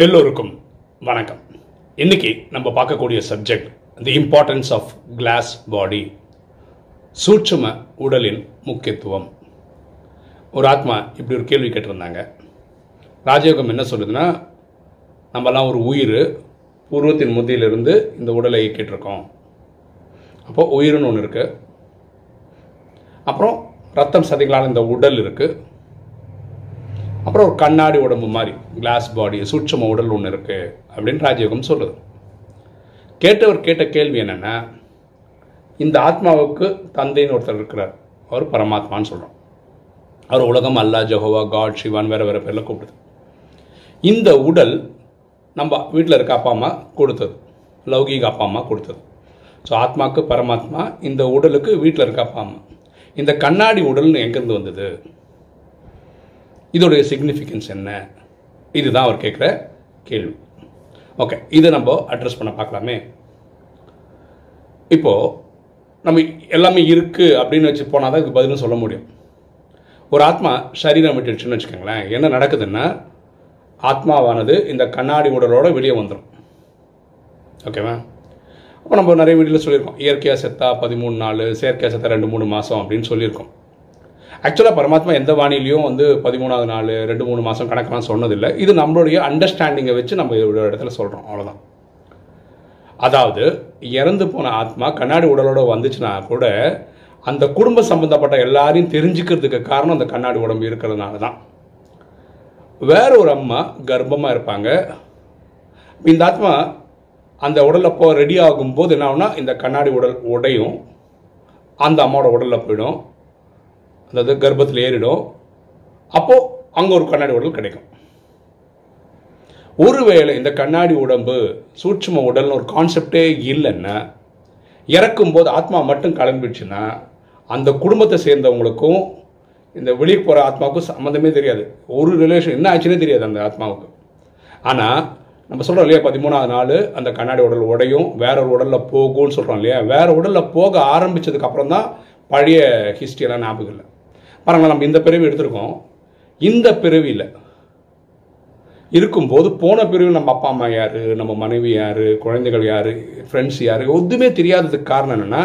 எல்லோருக்கும் வணக்கம். இன்னைக்கு நம்ம பார்க்கக்கூடிய subject the importance of glass body சூட்சும உடலின் முக்கியத்துவம். ஒரு ஆத்மா இப்படி ஒரு கேள்வி கேட்டிருந்தாங்க. ராஜயோகம் என்ன சொல்லுதுன்னா நம்மலாம் ஒரு உயிர் பூர்வத்தின் முதியிலிருந்து இந்த உடலை இயக்கிட்டுருக்கோம். அப்போது உயிருன்னு உயிர்னு ஒன்று இருக்குது அப்புறம் ரத்தம் சதைகளால் இந்த உடல் இருக்குது அப்புறம் ஒரு கண்ணாடி உடம்பு மாதிரி கிளாஸ் பாடி சூட்சம உடல் ஒன்று இருக்குது அப்படின்னு ராஜயோகம் சொல்லுது. கேட்டவர் கேட்ட கேள்வி என்னென்னா இந்த ஆத்மாவுக்கு தந்தைன்னு ஒருத்தர் இருக்கிறார். அவர் பரமாத்மான்னு சொல்கிறோம் அவர் உலகம் அல்லா ஜஹோவா காட் சிவான் வேறு வேறு பேரில் கூப்பிடுது. இந்த உடல் நம்ம வீட்டில் இருக்க அப்பா அம்மா கொடுத்தது. லௌகீக அப்பா அம்மா கொடுத்தது. ஸோ ஆத்மாவுக்கு பரமாத்மா இந்த உடலுக்கு வீட்டில் இருக்க அப்பா அம்மா. இந்த கண்ணாடி உடல்னு எங்கேருந்து வந்தது? இதோடைய சிக்னிஃபிகன்ஸ் என்ன? இதுதான் அவர் கேட்குற கேள்வி. ஓகே இதை நம்ம அட்ரஸ் பண்ண பார்க்கலாமே. இப்போது நம்ம எல்லாமே இருக்குது அப்படின்னு வச்சு போனால் தான் இதுக்கு பதிலும் சொல்ல முடியும். ஒரு ஆத்மா சரீரம் விட்டுடுச்சுன்னு வச்சுக்கோங்களேன் என்ன நடக்குதுன்னா ஆத்மாவானது இந்த கண்ணாடி உடலோடு வெளியே வந்துடும் ஓகேவா அப்போ நம்ம நிறைய வீடியோவில் சொல்லியிருக்கோம். இயற்கையாக செத்தா பதிமூணு நாள் செயற்கையாக செத்தா ரெண்டு மூணு மாதம் அப்படின்னு சொல்லியிருக்கோம். ஆக்சுவலாக பரமாத்மா எந்த வானிலையும் வந்து பதிமூணாவது நாள் ரெண்டு மூணு மாதம் கணக்கெல்லாம் சொன்னதில்லை. இது நம்மளுடைய அண்டர்ஸ்டாண்டிங்கை வச்சு நம்ம ஒரு இடத்துல சொல்கிறோம் அவ்வளோதான் அதாவது இறந்து போன ஆத்மா கண்ணாடி உடலோட வந்துச்சுன்னா கூட அந்த குடும்ப சம்பந்தப்பட்ட எல்லாரையும் தெரிஞ்சுக்கிறதுக்கு காரணம் அந்த கண்ணாடி உடம்பு இருக்கிறதுனால தான் வேற ஒரு அம்மா கர்ப்பமாக இருப்பாங்க. இந்த ஆத்மா அந்த உடலில் போ ரெடி ஆகும்போது என்ன ஆகுனா இந்த கண்ணாடி உடல் உடையும். அந்த அம்மாவோட உடலில் போயிடும். அதாவது கர்ப்பத்தில் ஏறிடும். அப்போது அங்கே ஒரு கண்ணாடி உடல் கிடைக்கும். ஒருவேளை இந்த கண்ணாடி உடம்பு சூட்சும உடல்னு ஒரு கான்செப்டே இல்லைன்னா இறக்கும்போது ஆத்மா மட்டும் கிளம்பிடுச்சுன்னா அந்த குடும்பத்தை சேர்ந்தவங்களுக்கும் இந்த வெளியே போகிற ஆத்மாவுக்கும் சம்மந்தமே தெரியாது. ஒரு ரிலேஷன் என்ன ஆச்சுன்னே தெரியாது அந்த ஆத்மாவுக்கு. ஆனால் நம்ம சொல்கிறோம் இல்லையா பதிமூணாவது நாள் அந்த கண்ணாடி உடல் உடையும் வேற ஒரு உடலில் போகும்னு சொல்கிறோம் இல்லையா வேற உடலில் போக ஆரம்பித்ததுக்கப்புறம் தான் பழைய ஹிஸ்ட்ரியெல்லாம் ஞாபகம் இல்லை. பாருங்கள் நம்ம இந்த பிறவி எடுத்திருக்கோம். இந்த பிறவியில் இருக்கும்போது போன பிறவி நம்ம அப்பா அம்மா யார் நம்ம மனைவி யார் குழந்தைகள் யார் ஃப்ரெண்ட்ஸ் யார் எதுவுமே தெரியாததுக்கு காரணம் என்னென்னா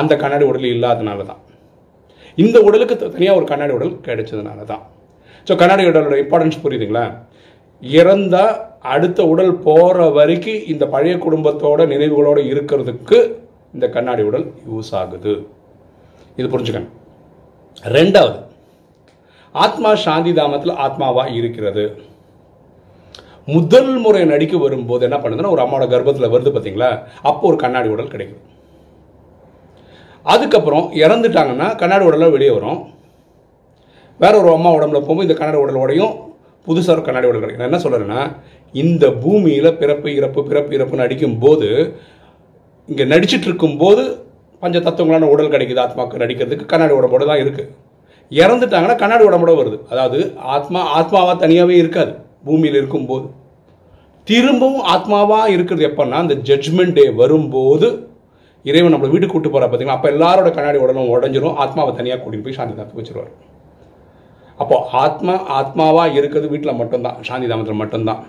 அந்த கண்ணாடி உடல் இல்லாதனால தான் இந்த உடலுக்கு தனியாக ஒரு கண்ணாடி உடல் கிடைச்சதுனால தான் ஸோ கண்ணாடி உடலோட இம்பார்ட்டன்ஸ் புரியுதுங்களா? இறந்தால் அடுத்த உடல் போகிற வரைக்கும் இந்த பழைய குடும்பத்தோட நினைவுகளோடு இருக்கிறதுக்கு இந்த கண்ணாடி உடல் யூஸ் ஆகுது. இது புரிஞ்சுக்கணும். ரெண்டாவது ஆத்மா சாந்தி தாமத்தில் ஆத்மாவாக இருக்கிறது. முதல் முறை நடிக்க வரும்போது என்ன பண்ணுதுன்னா ஒரு அம்மாவோட கர்ப்பத்தில் வருது பார்த்தீங்களா அப்போ ஒரு கண்ணாடி உடல் கிடைக்குது. அதுக்கப்புறம் இறந்துட்டாங்கன்னா கண்ணாடி உடலில் வெளியே வரும். வேற ஒரு அம்மா உடம்புல போகும்போது இந்த கண்ணாடி உடல் உடையும் புதுசாக ஒரு கண்ணாடி உடல் கிடைக்கும். நான் என்ன சொல்கிறேன்னா இந்த பூமியில் பிறப்பு இறப்பு பிறப்பு இறப்புன்னு நடிக்கும் போது இங்கே நடிச்சிட்டு இருக்கும்போது பஞ்ச தத்துவங்களான உடல் கிடைக்குது ஆத்மாவுக்கு நடிக்கிறதுக்கு கண்ணாடி உடம்போடு தான் இருக்குது இறந்துட்டாங்கன்னா கண்ணாடி உடம்போட வருது. அதாவது ஆத்மா ஆத்மாவாக தனியாகவே இருக்காது. பூமியில் இருக்கும்போது. திரும்பவும் ஆத்மாவாக இருக்கிறது எப்போன்னா அந்த ஜட்ஜ்மெண்ட் டே வரும்போது இறைவன் நம்மளை வீட்டுக்கு கூட்டு போகிற பார்த்தீங்கன்னா அப்போ எல்லாரோட கண்ணாடி உடலும் உடஞ்சிரும். ஆத்மாவை தனியாக கூட்டிகிட்டு போய் சாந்தி தாமத்துக்கு வச்சுருவார். அப்போது ஆத்மா ஆத்மாவாக இருக்கிறது வீட்டில் மட்டும்தான். சாந்தி தாமத்தில் மட்டும்தான்.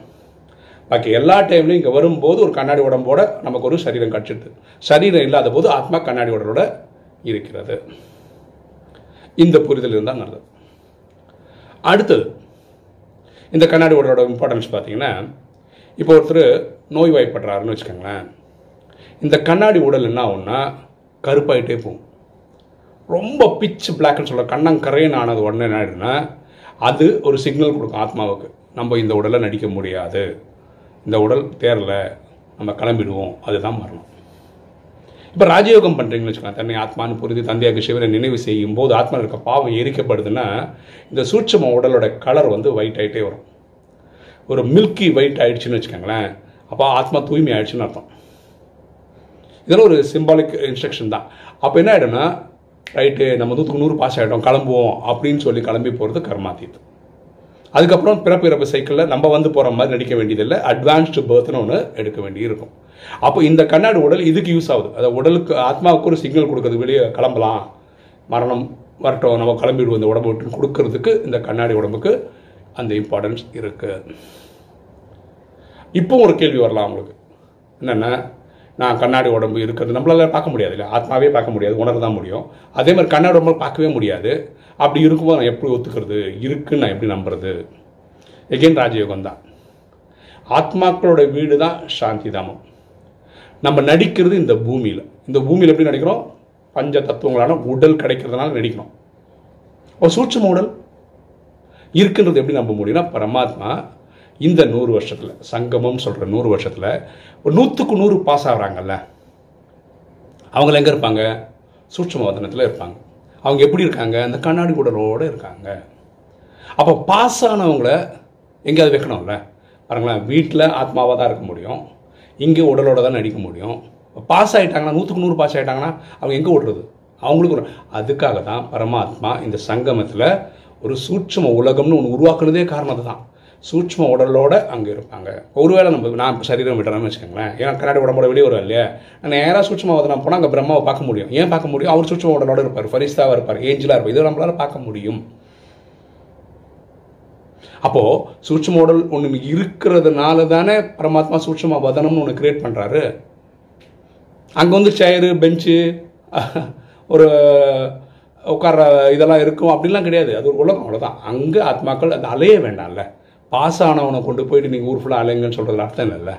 பாக்கி எல்லா டைம்லையும் இங்கே வரும்போது ஒரு கண்ணாடி உடம்போட நமக்கு ஒரு சரீரம் கட்சிடுது சரீரம் இல்லாத போது ஆத்மா கண்ணாடி உடலோட இருக்கிறது. இந்த புரிதல் இருந்தால் நல்லது. அடுத்தது இந்த கண்ணாடி உடலோட இம்பார்ட்டன்ஸ் பார்த்தீங்கன்னா இப்போ ஒருத்தர் நோய் வாய்ப்படுறாருன்னு வச்சுக்கோங்களேன். இந்த கண்ணாடி உடல் என்ன ஆகும்னா கருப்பாயிட்டே போகும். ரொம்ப பிச்சு பிளாக்னு சொல்ல கண்ணங்கரையன் ஆனது உடனே என்ன ஆயிடுனா அது ஒரு சிக்னல் கொடுக்கும் ஆத்மாவுக்கு. நம்ம இந்த உடலை நடிக்க முடியாது. இந்த உடல் தேரலை நம்ம கிளம்பிடுவோம். அதுதான் மரணம். இப்போ ராஜயோகம் பண்ணுறீங்கன்னு வச்சுக்கோங்க. தன்னை ஆத்மானு புரிந்து தந்தையாக சிவனை நினைவு செய்யும் போது ஆத்மா இருக்க பாவம் எரிக்கப்படுதுன்னா இந்த சூட்சம உடலோட கலர் வந்து ஒயிட் ஆகிட்டே வரும். ஒரு மில்கி ஒயிட் ஆகிடுச்சுன்னு வச்சுக்கோங்களேன். அப்போ ஆத்மா தூய்மை ஆயிடுச்சுன்னு அர்த்தம். இதெல்லாம் ஒரு சிம்பாலிக் இன்ஸ்ட்ரக்ஷன் தான். அப்போ என்ன ஆகிடும்னா ரைட்டு நம்ம நூற்றுக்கு நூறு பாஸ் ஆகிட்டோம் கிளம்புவோம் அப்படின்னு சொல்லி கிளம்பி போகிறது கர்மாத்தீத் அதுக்கப்புறம் பிறப்பு இறப்பு சைக்கிளில் நம்ம வந்து போகிற மாதிரி நடிக்க வேண்டியதில்லை. அட்வான்ஸ்டு பர்த்னு ஒன்று எடுக்க வேண்டியிருக்கும். அப்போ இந்த கண்ணாடி உடல் இதுக்கு யூஸ் ஆகுது. அதை உடலுக்கு ஆத்மாவுக்கு ஒரு சிக்னல் கொடுக்குறது. வெளியே கிளம்பலாம். மரணம் வரட்டும். நம்ம கிளம்பிடுவோம். இந்த உடம்பு விட்டு கொடுக்கறதுக்கு இந்த கண்ணாடி உடம்புக்கு அந்த இம்பார்ட்டன்ஸ் இருக்குது இப்போ ஒரு கேள்வி வரலாம் அவங்களுக்கு என்னென்னா? நான் கண்ணாடி உடம்பு இருக்கிறது நம்மளால பார்க்க முடியாது இல்லை ஆத்மாவே பார்க்க முடியாது உணர தான் முடியும். அதே மாதிரி கண்ணாடி உடம்பு பார்க்கவே முடியாது. அப்படி இருக்கும்போது நான் எப்படி ஒத்துக்கிறது? இருக்குன்னு நான் எப்படி நம்புறது? எகெயின் ராஜயோகம் தான். ஆத்மாக்களோட வீடு தான் சாந்தி தாமம். நம்ம நடிக்கிறது இந்த பூமியில். இந்த பூமியில் எப்படி நடிக்கிறோம்? பஞ்ச தத்துவங்களான உடல் கிடைக்கிறதுனால நடிக்கிறோம். ஒரு சூட்சம உடல். இருக்குன்றது எப்படி நம்ப முடியும்னா பரமாத்மா இந்த நூறு வருஷத்தில் சங்கமம் சொல்கிற நூறு வருஷத்தில் ஒரு நூற்றுக்கு நூறு பாஸ் ஆகிறாங்கல்ல? அவங்கள எங்கே இருப்பாங்க? சூட்சம வதனத்தில் இருப்பாங்க. அவங்க எப்படி இருக்காங்க? அந்த கண்ணாடி உடலோடு இருக்காங்க. அப்போ பாஸ் ஆனவங்கள எங்கேயாவது வைக்கணும்ல? பாருங்களேன் வீட்டில் ஆத்மாவாக தான் இருக்க முடியும். இங்கே உடலோட தான் நடிக்க முடியும். பாஸ் ஆகிட்டாங்கன்னா நூற்றுக்கு நூறு பாஸ் ஆகிட்டாங்கன்னா அவங்க எங்கே ஓடுறது? அவங்களுக்கு ஒரு அதுக்காக தான் பரமாத்மா இந்த சங்கமத்தில் ஒரு சூட்சம உலகம்னு ஒன்று உருவாக்குனதே காரணம் அதுதான். சூட்ச்ம உடலோட அங்கே இருப்பாங்க. ஒருவேளை நம்ம நான் சரீரம் விட்டுறேன்னு வச்சுக்கோங்களேன். ஏன்னா கண்ணாடி உடம்போட வெளியே வரும் இல்லையா? நான் நேராக சூட்சம வதனம் போனால் அங்கே பிரம்மாவை பார்க்க முடியும். ஏன் பார்க்க முடியும்? அவர் சூட்சம உடலோட இருப்பார் ஃபரிஸ்தாவாக இருப்பார் ஏஞ்சலாக இருப்பார். இதை நம்மளால பார்க்க முடியும். அப்போது சூட்சம உடல் ஒன்று இருக்கிறதுனால தானே பரமாத்மா சூட்சமாக வதனம்னு ஒன்று கிரியேட் பண்ணுறாரு அங்கே வந்து சேரு பெஞ்சு ஒரு உட்கார இதெல்லாம் இருக்கும். அப்படிலாம் கிடையாது. அது ஒரு உலகம் அவ்வளோதான் அங்கே ஆத்மாக்கள் அது அலைய வேண்டாம்ல. பாஸ் ஆனவனை கொண்டு போயிட்டு நீங்கள் ஊர் ஃபுல்லாக அலைங்கன்னு சொல்கிறது அர்த்தம் இல்லைல்ல.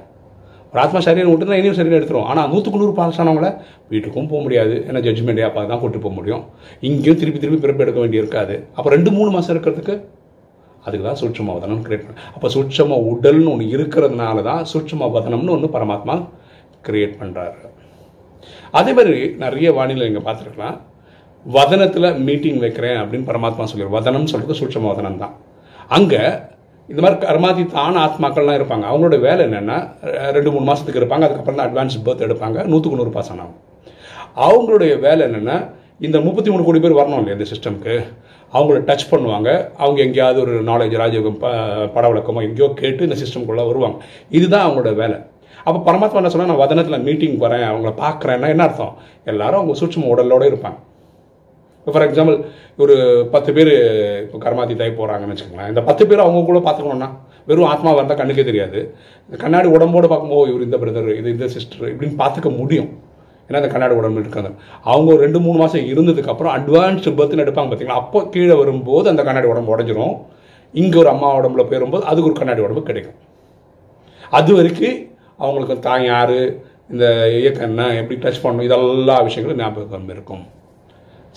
ஒரு ஆத்மா சரீரம் விட்டுனா இனியும் சரீரம் எடுத்துரும். ஆனால் நூற்றுக்கு நூறு பாஸ் ஆனவங்கள வீட்டுக்கும் போக முடியாது. ஏன்னா ஜட்ஜ்மெண்ட் அப்போ தான் கூட்டு போக முடியும். இங்கேயும் திருப்பி திருப்பி பிறப்பு எடுக்க வேண்டி இருக்காது. அப்போ ரெண்டு மூணு மாதம் இருக்கிறதுக்கு அதுக்கு தான் சூட்சம வதனம் கிரியேட் பண்ண அப்போ சூட்சம உடல்னு ஒன்று இருக்கிறதுனால தான் சூட்சம வதனம்னு ஒன்று பரமாத்மா கிரியேட் பண்ணுறாரு அதே மாதிரி நிறைய வானிலை இங்கே பார்த்துருக்கலாம். வதனத்தில் மீட்டிங் வைக்கிறேன் அப்படின்னு பரமாத்மா சொல்லிடுவார் வதனம் சொல்கிறது சூட்சம வதனம் தான். அங்கே இந்த மாதிரி கர்மாதித்தான ஆத்மாக்கள்லாம் இருப்பாங்க. அவங்களோட வேலை என்னென்னா ரெண்டு மூணு மாதத்துக்கு இருப்பாங்க. அதுக்கப்புறம் தான் அட்வான்ஸ் பர்த் எடுப்பாங்க. நூற்றுக்கு நூறு பாஸ் ஆனாங்க அவங்களுடைய வேலை என்னென்னா இந்த முப்பத்தி மூணு கோடி பேர் வரணும் இல்லையா இந்த சிஸ்டம்க்கு அவங்கள டச் பண்ணுவாங்க. அவங்க எங்கேயாவது ஒரு நாலேஜ் ராஜயோகம் ப படவழக்கமோ எங்கேயோ கேட்டு இந்த சிஸ்டம்குள்ளே வருவாங்க. இதுதான் அவங்களோட வேலை. அப்போ பரமாத்மா என்ன சொன்னால் நான் வதனத்தில் மீட்டிங் வரேன் அவங்கள பார்க்குறேன்னா என்ன அர்த்தம்? எல்லாரும் அவங்க சூட்சம உடலோடு இருப்பாங்க. ஃபார் எக்ஸாம்பிள் ஒரு பத்து பேர் இப்போ கர்மாதி தாய் போகிறாங்கன்னு வச்சுக்கோங்களேன். இந்த பத்து பேர் அவங்க கூட பார்த்துக்கணும்னா வெறும் ஆத்மா வந்தால் கண்ணுக்கே தெரியாது. இந்த கண்ணாடி உடம்போடு பார்க்கும்போது இவர் இந்த பிரதர் இது இந்த சிஸ்டர் இப்படின்னு பார்த்துக்க முடியும். ஏன்னா அந்த கண்ணாடி உடம்பு இருக்காங்க. அவங்க ஒரு ரெண்டு மூணு மாதம் இருந்ததுக்கப்புறம் அட்வான்ஸ்டு பர்த்னு எடுப்பாங்க பார்த்தீங்களா அப்போ கீழே வரும்போது அந்த கண்ணாடி உடம்பு உடஞ்சிரும். இங்கே ஒரு அம்மா உடம்புல போயிரும்போது அதுக்கு ஒரு கண்ணாடி உடம்பு கிடைக்கும். அது வரைக்கும் அவங்களுக்கு தான் யார் இந்த இயக்கம் என்ன எப்படி டச் பண்ணணும் இதெல்லா விஷயங்களும் ஞாபகம் இருக்கும்.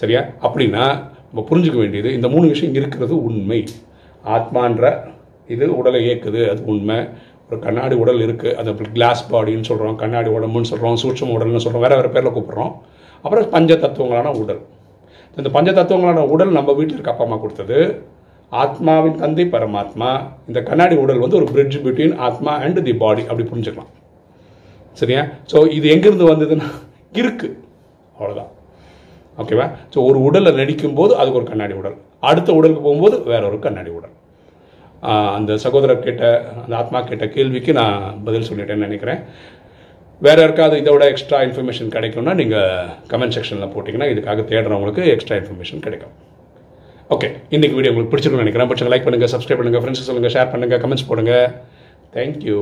சரியா? அப்படின்னா நம்ம புரிஞ்சுக்க வேண்டியது இந்த மூணு விஷயம் இருக்கிறது உண்மை. ஆத்மான்ற இது உடலை இயக்குது அது உண்மை. ஒரு கண்ணாடி உடல் இருக்குது அது கிளாஸ் பாடின்னு சொல்கிறோம் கண்ணாடி உடம்புன்னு சொல்கிறோம் சூட்சம் உடல்னு சொல்கிறோம் வேறு வேறு பேரில் கூப்பிட்றோம். அப்புறம் பஞ்ச தத்துவங்களான உடல். இந்த பஞ்ச தத்துவங்களான உடல் நம்ம வீட்டில் இருக்க அப்பா அம்மா கொடுத்தது. ஆத்மாவின் தந்தை பரமாத்மா. இந்த கண்ணாடி உடல் வந்து ஒரு பிரிட்ஜ் பிட்வீன் ஆத்மா அண்ட் தி பாடி அப்படி புரிஞ்சுக்கலாம். சரியா? ஸோ இது எங்கேருந்து வந்ததுன்னா இருக்குது அவ்வளோதான் ஓகேவா ஸோ ஒரு உடலை நடிக்கும்போது அதுக்கு ஒரு கண்ணாடி உடல். அடுத்த உடலுக்கு போகும்போது வேற ஒரு கண்ணாடி உடல். அந்த சகோதரர் கேட்ட அந்த ஆத்மா கேட்ட கேள்விக்கு நான் பதில் சொல்லிட்டேன்னு நினைக்கிறேன். வேற யாருக்காவது இதை விட எக்ஸ்ட்ரா இன்ஃபர்மேஷன் கிடைக்கும்னா நீங்கள் கமெண்ட் செக்ஷனில் போட்டிங்கன்னா இதுக்காக தேடுறவங்களுக்கு எக்ஸ்ட்ரா இன்ஃபர்மேஷன் கிடைக்கும். ஓகே இன்றைக்கி வீடியோ உங்களுக்கு பிடிச்சிருக்கும்னு நினைக்கிறேன். பிடிச்சவங்க லைக் பண்ணுங்கள் சப்ஸ்கிரைப் பண்ணுங்கள் ஃப்ரெண்ட்ஸ் சொல்லுங்கள் ஷேர் பண்ணுங்கள் கமெண்ட்ஸ் போடுங்க. தேங்க்யூ